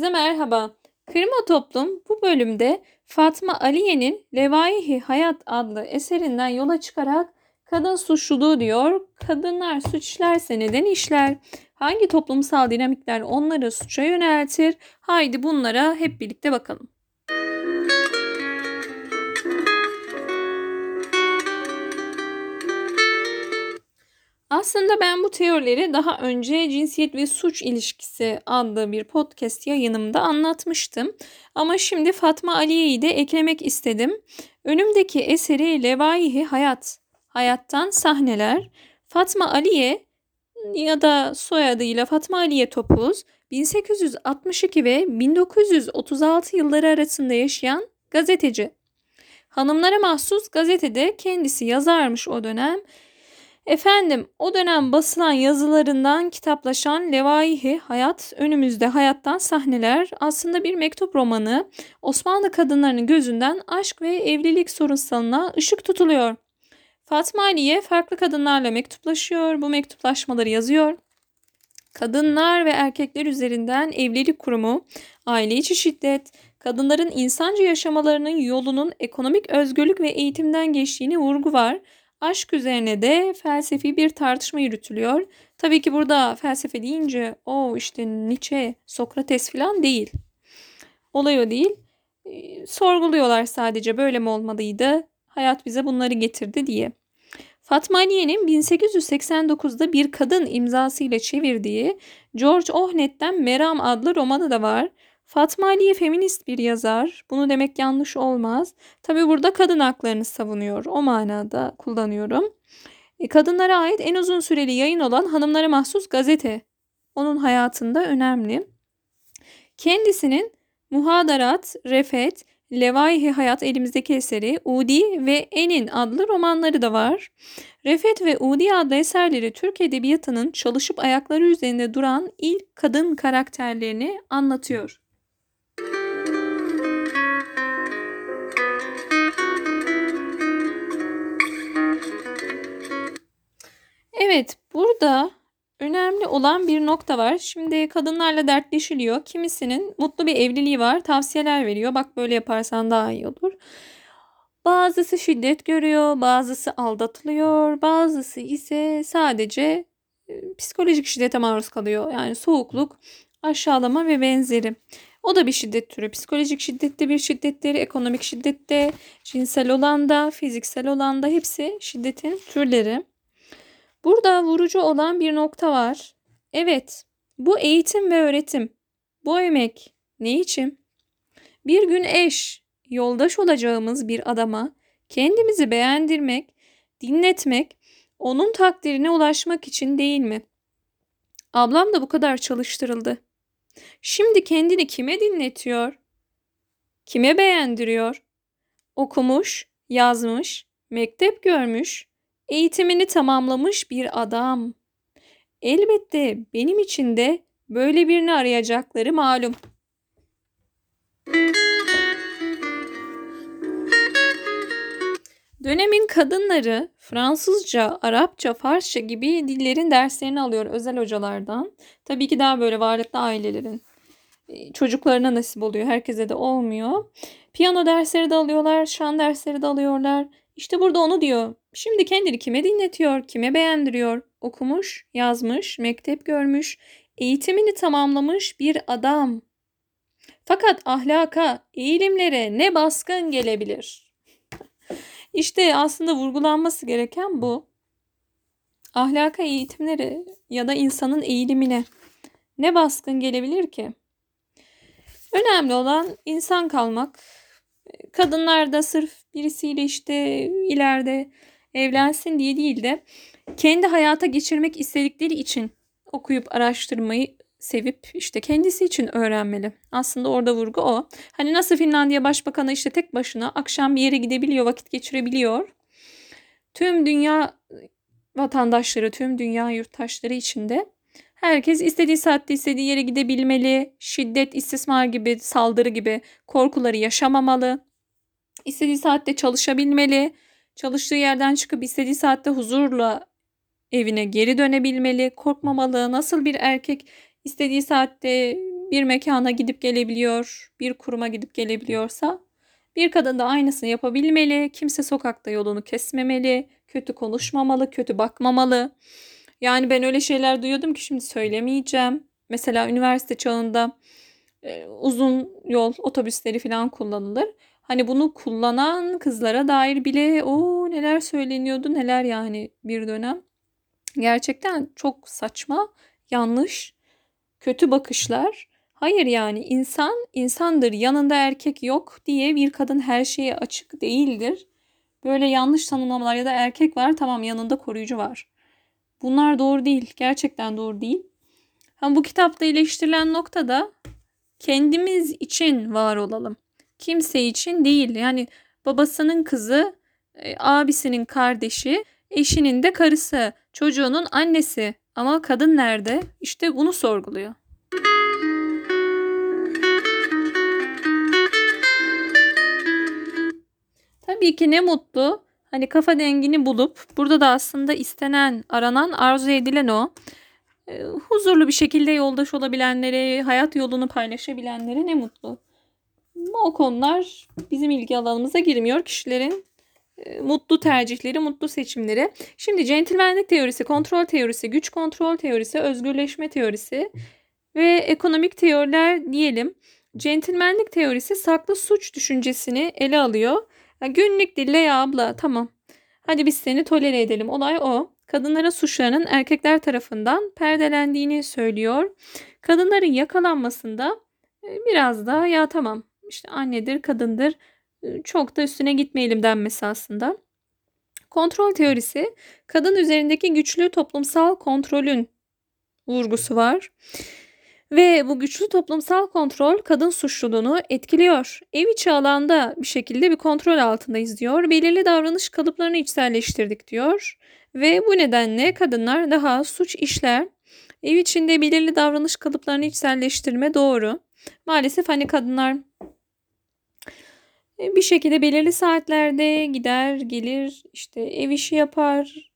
Herkese merhaba. Kırma Toplum bu bölümde Fatma Aliye'nin Levaihi Hayat adlı eserinden yola çıkarak kadın suçluluğu diyor. Kadınlar suç işlerse neden işler? Hangi toplumsal dinamikler onları suça yöneltir? Haydi bunlara hep birlikte bakalım. Aslında ben bu teorileri daha önce cinsiyet ve suç ilişkisi adlı bir podcast yayınımda anlatmıştım. Ama şimdi Fatma Aliye'yi de eklemek istedim. Önümdeki eseri Levaihi Hayat, Hayattan Sahneler. Fatma Aliye ya da soyadıyla Fatma Aliye Topuz 1862 ve 1936 yılları arasında yaşayan gazeteci. Hanımlara mahsus gazetede kendisi yazarmış o dönem Efendim o dönem basılan yazılarından kitaplaşan Levaihi Hayat, önümüzde hayattan sahneler aslında bir mektup romanı. Osmanlı kadınlarının gözünden aşk ve evlilik sorunsalına ışık tutuluyor. Fatma Aliye farklı kadınlarla mektuplaşıyor, bu mektuplaşmaları yazıyor. Kadınlar ve erkekler üzerinden evlilik kurumu, aile içi şiddet, kadınların insanca yaşamalarının yolunun ekonomik özgürlük ve eğitimden geçtiğini vurgu var. Aşk üzerine de felsefi bir tartışma yürütülüyor. Tabii ki burada felsefe deyince o işte Nietzsche, Sokrates falan değil. Olay o değil. E, sorguluyorlar sadece böyle mi olmalıydı? Hayat bize bunları getirdi diye. Fatma Aliye'nin 1889'da bir kadın imzasıyla çevirdiği George Ohnet'ten Meram adlı romanı da var. Fatma Aliye feminist bir yazar. Bunu demek yanlış olmaz. Tabi burada kadın haklarını savunuyor. O manada kullanıyorum. E, kadınlara ait en uzun süreli yayın olan Hanımlara Mahsus Gazete. Onun hayatında önemli. Kendisinin Muhadarat, Refet, Levaihi Hayat elimizdeki eseri Udi ve Enin adlı romanları da var. Refet ve Udi adlı eserleri Türk Edebiyatı'nın çalışıp ayakları üzerinde duran ilk kadın karakterlerini anlatıyor. Evet, burada önemli olan bir nokta var. Şimdi kadınlarla dertleşiliyor. Kimisinin mutlu bir evliliği var. Tavsiyeler veriyor. Bak böyle yaparsan daha iyi olur. Bazısı şiddet görüyor, bazısı aldatılıyor, bazısı ise sadece e, psikolojik şiddete maruz kalıyor. Yani soğukluk, aşağılama ve benzeri. O da bir şiddet türü. Psikolojik şiddette bir şiddetleri, ekonomik şiddette, cinsel olan da, fiziksel olan da hepsi şiddetin türleri. Burada vurucu olan bir nokta var. Evet, bu eğitim ve öğretim. Bu emek ne için? Bir gün eş, yoldaş olacağımız bir adama kendimizi beğendirmek, dinletmek, onun takdirine ulaşmak için değil mi? Ablam da bu kadar çalıştırıldı. Şimdi kendini kime dinletiyor? Kime beğendiriyor? Okumuş, yazmış, mektep görmüş, eğitimini tamamlamış bir adam. Elbette benim için de böyle birini arayacakları malum. Dönemin kadınları Fransızca, Arapça, Farsça gibi dillerin derslerini alıyor özel hocalardan. Tabii ki daha böyle varlıklı ailelerin e, çocuklarına nasip oluyor. Herkese de olmuyor. Piyano dersleri de alıyorlar, şan dersleri de alıyorlar. İşte burada onu diyor. Şimdi kendini kime dinletiyor, kime beğendiriyor? Okumuş, yazmış, mektep görmüş, eğitimini tamamlamış bir adam. Fakat ahlaka, eğilimlere ne baskın gelebilir? İşte aslında vurgulanması gereken bu. Ahlaka eğitimleri ya da insanın eğilimine ne baskın gelebilir ki? Önemli olan insan kalmak. Kadınlar da sırf birisiyle işte ileride evlensin diye değil de kendi hayata geçirmek istedikleri için okuyup araştırmayı sevip işte kendisi için öğrenmeli. Aslında orada vurgu o. Hani nasıl Finlandiya Başbakanı işte tek başına akşam bir yere gidebiliyor, vakit geçirebiliyor. Tüm dünya vatandaşları, tüm dünya yurttaşları içinde herkes istediği saatte istediği yere gidebilmeli. Şiddet, istismar gibi, saldırı gibi korkuları yaşamamalı. İstediği saatte çalışabilmeli. Çalıştığı yerden çıkıp istediği saatte huzurla evine geri dönebilmeli, korkmamalı. Nasıl bir erkek istediği saatte bir mekana gidip gelebiliyor, bir kuruma gidip gelebiliyorsa bir kadın da aynısını yapabilmeli. Kimse sokakta yolunu kesmemeli, kötü konuşmamalı, kötü bakmamalı. Yani ben öyle şeyler duyuyordum ki şimdi söylemeyeceğim. Mesela üniversite çağında e, uzun yol otobüsleri falan kullanılır. Hani bunu kullanan kızlara dair bile o neler söyleniyordu neler yani bir dönem. Gerçekten çok saçma, yanlış, kötü bakışlar. Hayır yani insan insandır yanında erkek yok diye bir kadın her şeye açık değildir. Böyle yanlış tanımlamalar ya da erkek var tamam yanında koruyucu var. Bunlar doğru değil. Gerçekten doğru değil. Ama bu kitapta eleştirilen nokta da kendimiz için var olalım. Kimse için değil. Yani babasının kızı, e, abisinin kardeşi, eşinin de karısı, çocuğunun annesi. Ama kadın nerede? İşte bunu sorguluyor. Tabii ki ne mutlu. Hani kafa dengini bulup burada da aslında istenen, aranan, arzu edilen o. E, huzurlu bir şekilde yoldaş olabilenlere, hayat yolunu paylaşabilenlere ne mutlu. O konular bizim ilgi alanımıza girmiyor. Kişilerin e, mutlu tercihleri, mutlu seçimleri. Şimdi centilmenlik teorisi, kontrol teorisi, güç kontrol teorisi, özgürleşme teorisi ve ekonomik teoriler diyelim. Centilmenlik teorisi saklı suç düşüncesini ele alıyor. Günlük dille ya abla tamam. Hadi biz seni tolere edelim. Olay o. Kadınların suçlarının erkekler tarafından perdelendiğini söylüyor. Kadınların yakalanmasında e, biraz da ya tamam işte annedir, kadındır e, çok da üstüne gitmeyelim denmesi aslında. Kontrol teorisi kadın üzerindeki güçlü toplumsal kontrolün vurgusu var. Ve bu güçlü toplumsal kontrol kadın suçluluğunu etkiliyor. Ev içi alanda bir şekilde bir kontrol altındayız diyor. Belirli davranış kalıplarını içselleştirdik diyor. Ve bu nedenle kadınlar daha suç işler. Ev içinde belirli davranış kalıplarını içselleştirme doğru. Maalesef hani kadınlar e, bir şekilde belirli saatlerde gider, gelir, işte ev işi yapar.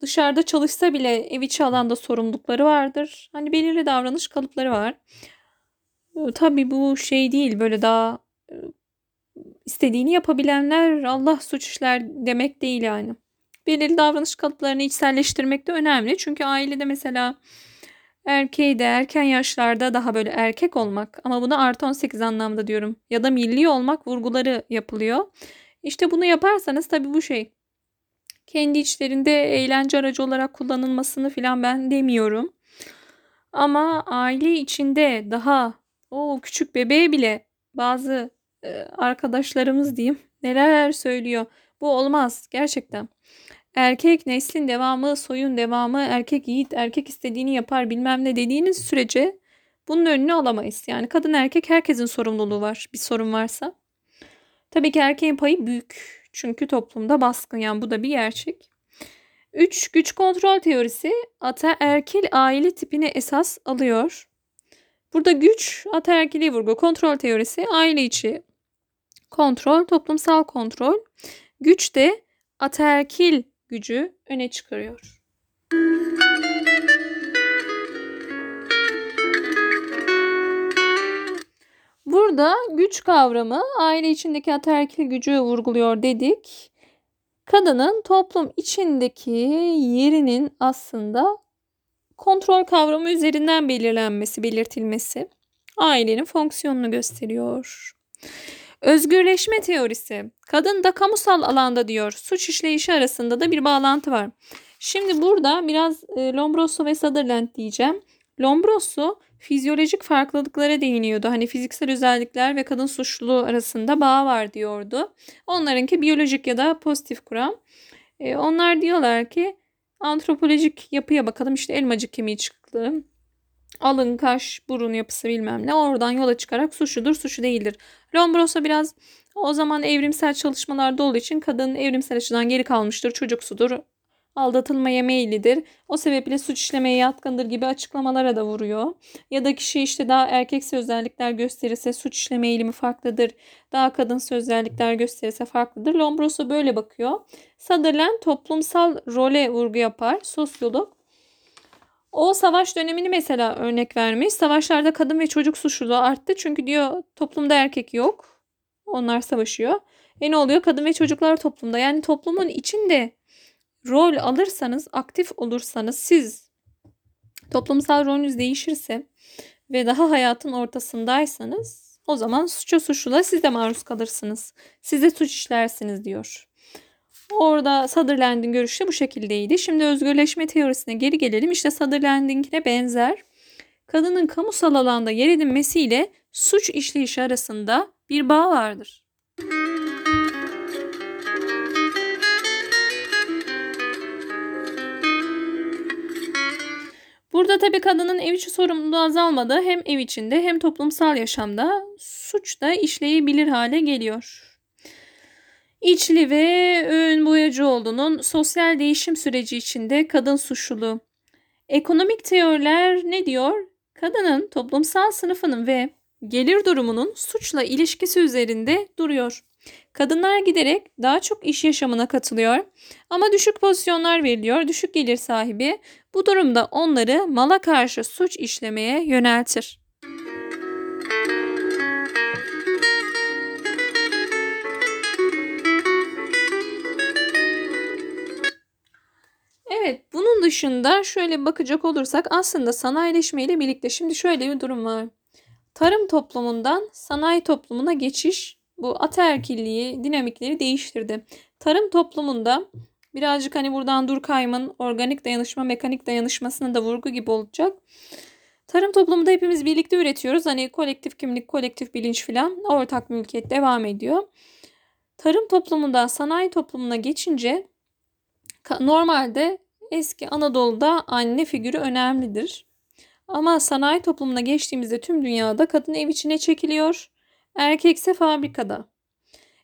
Dışarıda çalışsa bile ev içi alanda sorumlulukları vardır. Hani belirli davranış kalıpları var. E, tabii bu şey değil böyle daha e, istediğini yapabilenler Allah suç işler demek değil yani. Belirli davranış kalıplarını içselleştirmek de önemli. Çünkü ailede mesela Erkeği de erken yaşlarda daha böyle erkek olmak ama buna artı 18 anlamda diyorum ya da milli olmak vurguları yapılıyor. İşte bunu yaparsanız tabii bu şey kendi içlerinde eğlence aracı olarak kullanılmasını filan ben demiyorum. Ama aile içinde daha o küçük bebeğe bile bazı e, arkadaşlarımız diyeyim neler söylüyor. Bu olmaz gerçekten. Erkek neslin devamı, soyun devamı, erkek yiğit, erkek istediğini yapar bilmem ne dediğiniz sürece bunun önünü alamayız. Yani kadın erkek herkesin sorumluluğu var bir sorun varsa. Tabii ki erkeğin payı büyük. Çünkü toplumda baskın yani bu da bir gerçek. 3. Güç kontrol teorisi ataerkil aile tipini esas alıyor. Burada güç ataerkili vurgu. Kontrol teorisi aile içi kontrol, toplumsal kontrol. Güç de ataerkil gücü öne çıkarıyor. Burada güç kavramı aile içindeki ataerkil gücü vurguluyor dedik. Kadının toplum içindeki yerinin aslında kontrol kavramı üzerinden belirlenmesi, belirtilmesi ailenin fonksiyonunu gösteriyor. Özgürleşme teorisi. Kadın da kamusal alanda diyor. Suç işleyişi arasında da bir bağlantı var. Şimdi burada biraz e, Lombroso ve Sutherland diyeceğim. Lombroso fizyolojik farklılıklara değiniyordu. Hani fiziksel özellikler ve kadın suçluluğu arasında bağ var diyordu. Onlarınki biyolojik ya da pozitif kuram. E, onlar diyorlar ki antropolojik yapıya bakalım. İşte elmacık kemiği çıktı alın, kaş, burun yapısı bilmem ne oradan yola çıkarak suçludur, suçlu değildir. Lombroso biraz o zaman evrimsel çalışmalarda olduğu için kadın evrimsel açıdan geri kalmıştır, çocuksudur, aldatılmaya meyillidir. O sebeple suç işlemeye yatkındır gibi açıklamalara da vuruyor. Ya da kişi işte daha erkeksi özellikler gösterirse suç işleme eğilimi farklıdır. Daha kadınsı özellikler gösterirse farklıdır. Lombroso böyle bakıyor. Sutherland toplumsal role vurgu yapar. Sosyolog O savaş dönemini mesela örnek vermiş. Savaşlarda kadın ve çocuk suçluluğu arttı. Çünkü diyor toplumda erkek yok. Onlar savaşıyor. E ne oluyor? Kadın ve çocuklar toplumda. Yani toplumun içinde rol alırsanız, aktif olursanız siz toplumsal rolünüz değişirse ve daha hayatın ortasındaysanız o zaman suça suçluluğa siz de maruz kalırsınız. Siz de suç işlersiniz diyor. Orada Sutherland'in görüşü bu şekildeydi. Şimdi özgürleşme teorisine geri gelelim. İşte Sutherland'inkine benzer. Kadının kamusal alanda yer edinmesiyle suç işleyişi arasında bir bağ vardır. Burada tabii kadının ev içi sorumluluğu azalmadı. Hem ev içinde hem toplumsal yaşamda suç da işleyebilir hale geliyor. İçli ve Öğün Boyacıoğlu'nun sosyal değişim süreci içinde kadın suçluluğu. Ekonomik teoriler ne diyor? Kadının toplumsal sınıfının ve gelir durumunun suçla ilişkisi üzerinde duruyor. Kadınlar giderek daha çok iş yaşamına katılıyor ama düşük pozisyonlar veriliyor. Düşük gelir sahibi bu durumda onları mala karşı suç işlemeye yöneltir. Evet, bunun dışında şöyle bakacak olursak aslında sanayileşme ile birlikte şimdi şöyle bir durum var. Tarım toplumundan sanayi toplumuna geçiş bu ataerkilliği, dinamikleri değiştirdi. Tarım toplumunda birazcık hani buradan Durkheim'ın organik dayanışma, mekanik dayanışmasına da vurgu gibi olacak. Tarım toplumunda hepimiz birlikte üretiyoruz. Hani kolektif kimlik, kolektif bilinç filan ortak mülkiyet devam ediyor. Tarım toplumundan sanayi toplumuna geçince normalde eski Anadolu'da anne figürü önemlidir. Ama sanayi toplumuna geçtiğimizde tüm dünyada kadın ev içine çekiliyor erkekse fabrikada.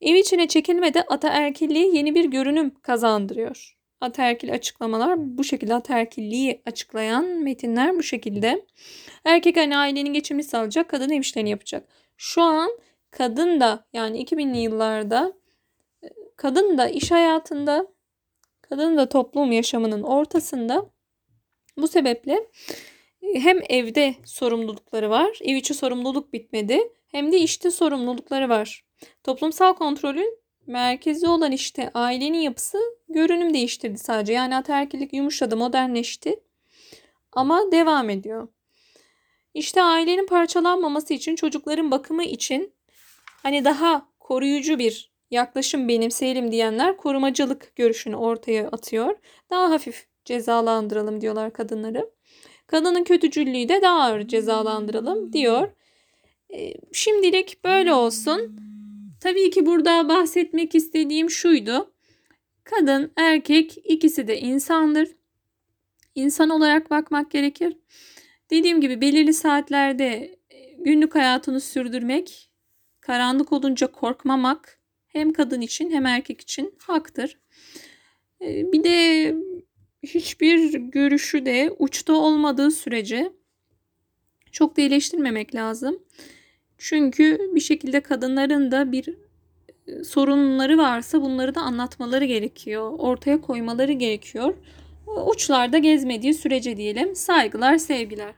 Ev içine çekilmede ataerkilliği yeni bir görünüm kazandırıyor. Ataerkil açıklamalar bu şekilde ataerkilliği açıklayan metinler bu şekilde. Erkek hani ailenin geçimini sağlayacak, kadın ev işlerini yapacak. Şu an kadın da yani 2000'li yıllarda kadın da iş hayatında, kadın da toplum yaşamının ortasında. Bu sebeple hem evde sorumlulukları var, ev içi sorumluluk bitmedi hem de işte sorumlulukları var. Toplumsal kontrolün merkezi olan işte ailenin yapısı görünüm değiştirdi sadece. Yani ataerkillik yumuşadı, modernleşti ama devam ediyor. İşte ailenin parçalanmaması için, çocukların bakımı için hani daha koruyucu bir yaklaşım benimseyelim diyenler korumacılık görüşünü ortaya atıyor. Daha hafif cezalandıralım diyorlar kadınları. Kadının kötücüllüğü de daha ağır cezalandıralım diyor. Ee, şimdilik böyle olsun. Tabii ki burada bahsetmek istediğim şuydu. Kadın, erkek ikisi de insandır. İnsan olarak bakmak gerekir. Dediğim gibi belirli saatlerde e, günlük hayatını sürdürmek, karanlık olunca korkmamak hem kadın için hem erkek için haktır. Ee, bir de hiçbir görüşü de uçta olmadığı sürece çok da eleştirmemek lazım. Çünkü bir şekilde kadınların da bir e, sorunları varsa bunları da anlatmaları gerekiyor. Ortaya koymaları gerekiyor. Uçlarda gezmediği sürece diyelim. Saygılar, sevgiler.